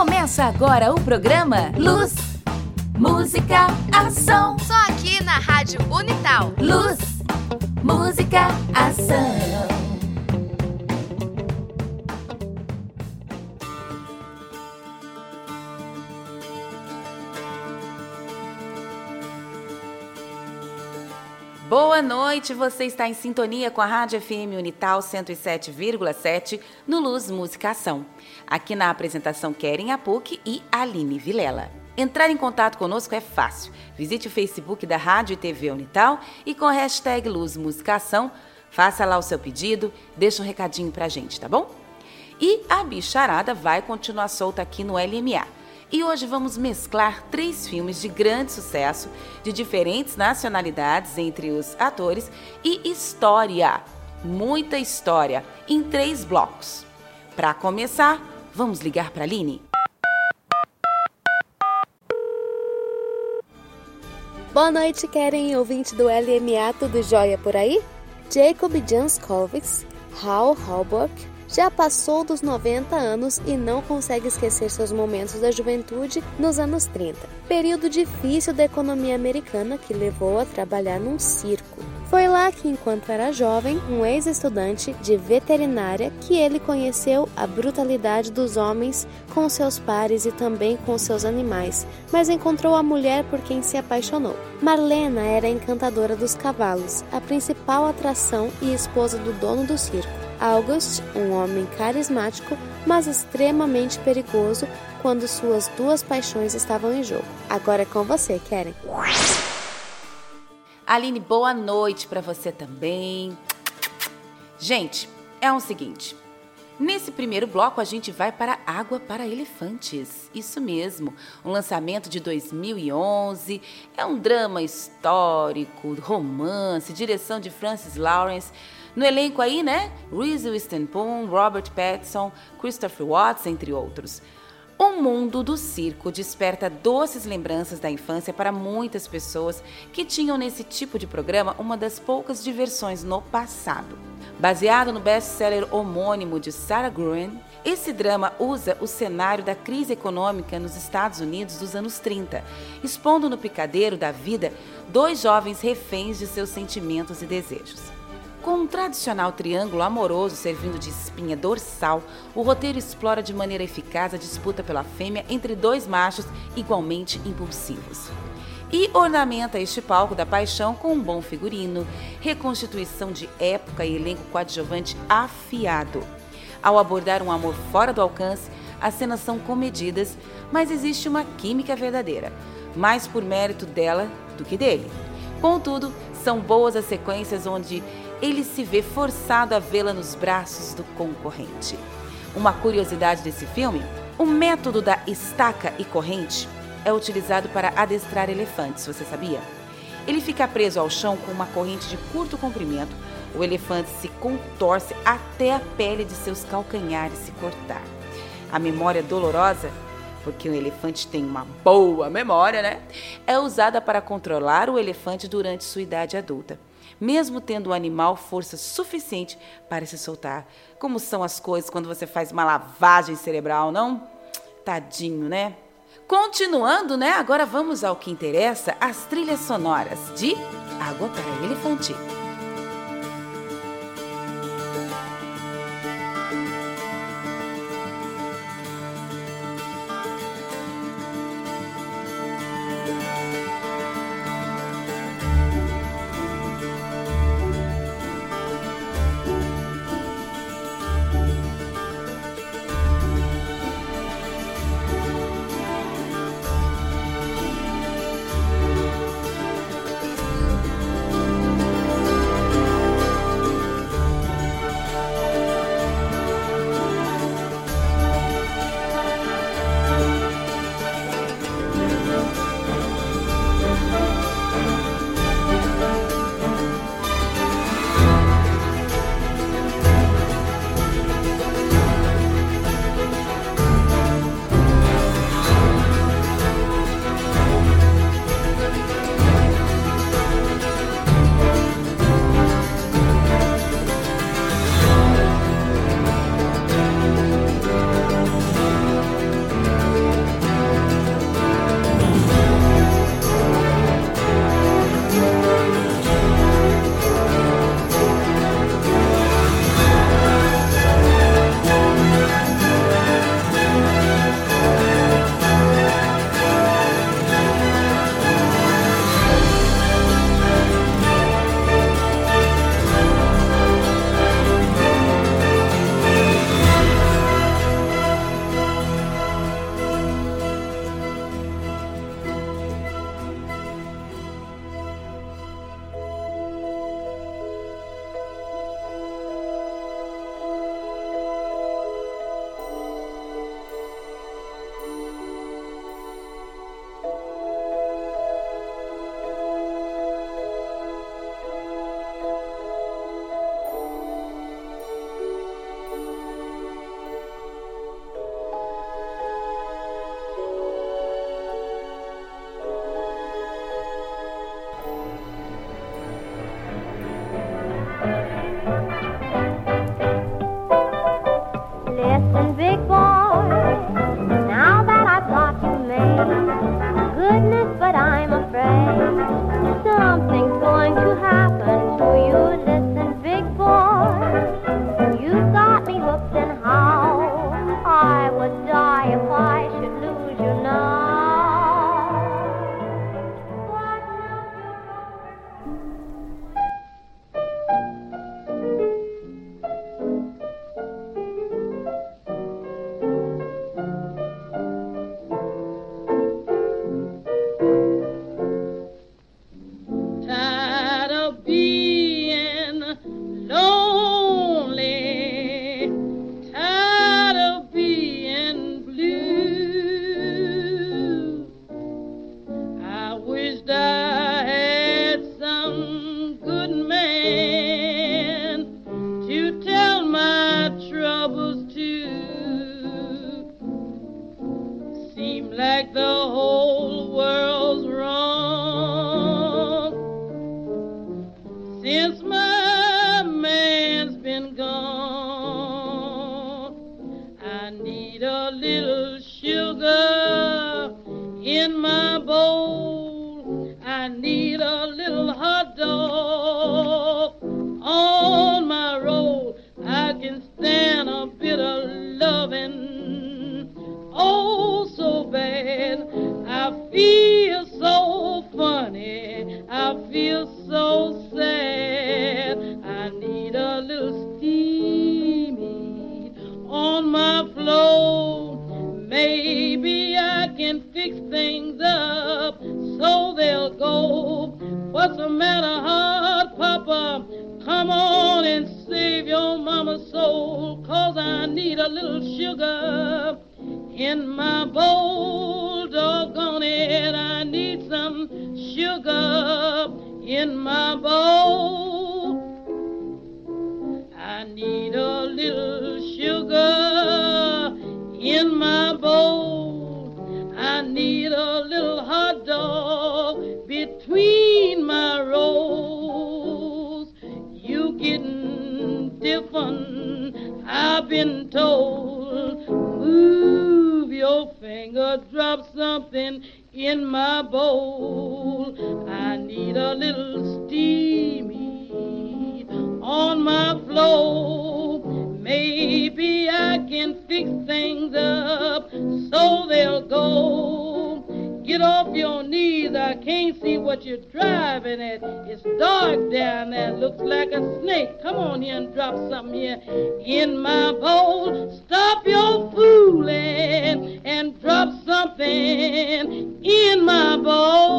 Começa agora o programa Luz, Música, Ação. Só aqui na Rádio Unital. Luz, Música, Ação. Boa noite, você está em sintonia com a Rádio FM Unital 107,7 no Luz Música Ação. Aqui na apresentação Keren Apuc e Aline Vilela. Entrar em contato conosco é fácil. Visite o Facebook da Rádio e TV Unital e com a hashtag Luz Música Ação, faça lá o seu pedido, deixa um recadinho pra gente, tá bom? E a bicharada vai continuar solta aqui no LMA. E hoje vamos mesclar três filmes de grande sucesso, de diferentes nacionalidades entre os atores e história. Muita história, em três blocos. Para começar, vamos ligar para a Aline? Boa noite, querem ouvinte do LMA, tudo jóia por aí? Jacob Janskovits, Hal Halborg, já passou dos 90 anos e não consegue esquecer seus momentos da juventude nos anos 30, período difícil da economia americana que levou a trabalhar num circo. Foi lá que, enquanto era jovem, um ex-estudante de veterinária, que ele conheceu a brutalidade dos homens com seus pares e também com seus animais, mas encontrou a mulher por quem se apaixonou. Marlena era a encantadora dos cavalos, a principal atração e esposa do dono do circo. August, um homem carismático, mas extremamente perigoso quando suas duas paixões estavam em jogo. Agora é com você, Karen. Aline, boa noite para você também. Gente, é o seguinte. Nesse primeiro bloco, a gente vai para Água para Elefantes. Isso mesmo, um lançamento de 2011. É um drama histórico, romance, direção de Francis Lawrence. No elenco aí, né? Reese Witherspoon, Robert Pattinson, Christopher Watts, entre outros. O mundo do circo desperta doces lembranças da infância para muitas pessoas que tinham nesse tipo de programa uma das poucas diversões no passado. Baseado no best-seller homônimo de Sarah Gruen, esse drama usa o cenário da crise econômica nos Estados Unidos dos anos 30, expondo no picadeiro da vida dois jovens reféns de seus sentimentos e desejos. Com um tradicional triângulo amoroso servindo de espinha dorsal, o roteiro explora de maneira eficaz a disputa pela fêmea entre dois machos igualmente impulsivos. E ornamenta este palco da paixão com um bom figurino, reconstituição de época e elenco coadjuvante afiado. Ao abordar um amor fora do alcance, as cenas são comedidas, mas existe uma química verdadeira, mais por mérito dela do que dele. Contudo, são boas as sequências onde ele se vê forçado a vê-la nos braços do concorrente. Uma curiosidade desse filme: o método da estaca e corrente é utilizado para adestrar elefantes, você sabia? Ele fica preso ao chão com uma corrente de curto comprimento. O elefante se contorce até a pele de seus calcanhares se cortar. A memória dolorosa, porque o elefante tem uma boa memória, né? É usada para controlar o elefante durante sua idade adulta mesmo tendo o animal força suficiente para se soltar. Como são as coisas quando você faz uma lavagem cerebral, não? Tadinho, né? Continuando, né? Agora vamos ao que interessa, as trilhas sonoras de Água para Elefante. Little papa? Come on and save your mama's soul, cause I need a little sugar in my bowl. Doggone it, I need some sugar in my bowl. I need a little sugar in my in my bowl. I need a little steamy on my floor. Maybe I can fix things up so they'll go. Get off your knees, I can't see what you're driving at. It's dark down there, looks like a snake. Come on here and drop something here in my bowl. Stop your fooling and drop something in my bowl.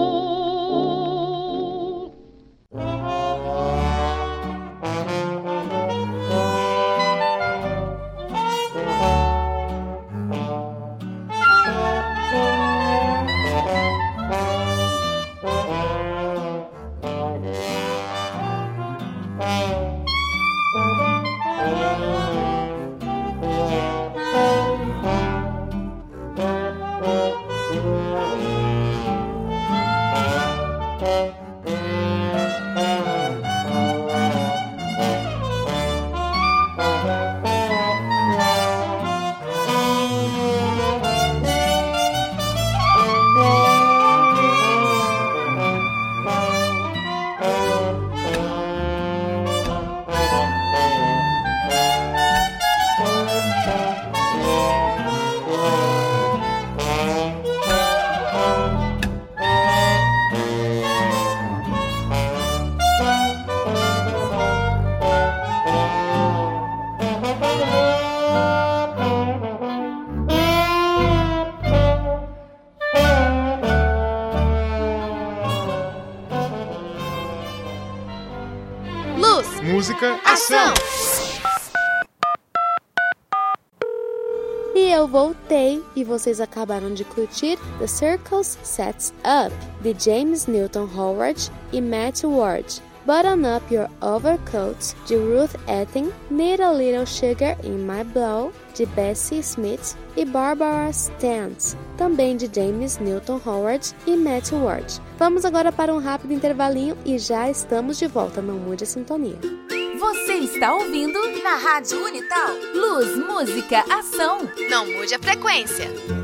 Música, ação! E eu voltei e vocês acabaram de curtir The Circles Sets Up, de James Newton Howard e Matt Ward. Button Up Your Overcoat, de Ruth Etting, Need a Little Sugar in My Blow, de Bessie Smith e Barbara Stantz, também de James Newton Howard e Matt Ward. Vamos agora para um rápido intervalinho e já estamos de volta, não mude a sintonia. Você está ouvindo na Rádio Unital. Luz, Música, Ação. Não mude a frequência.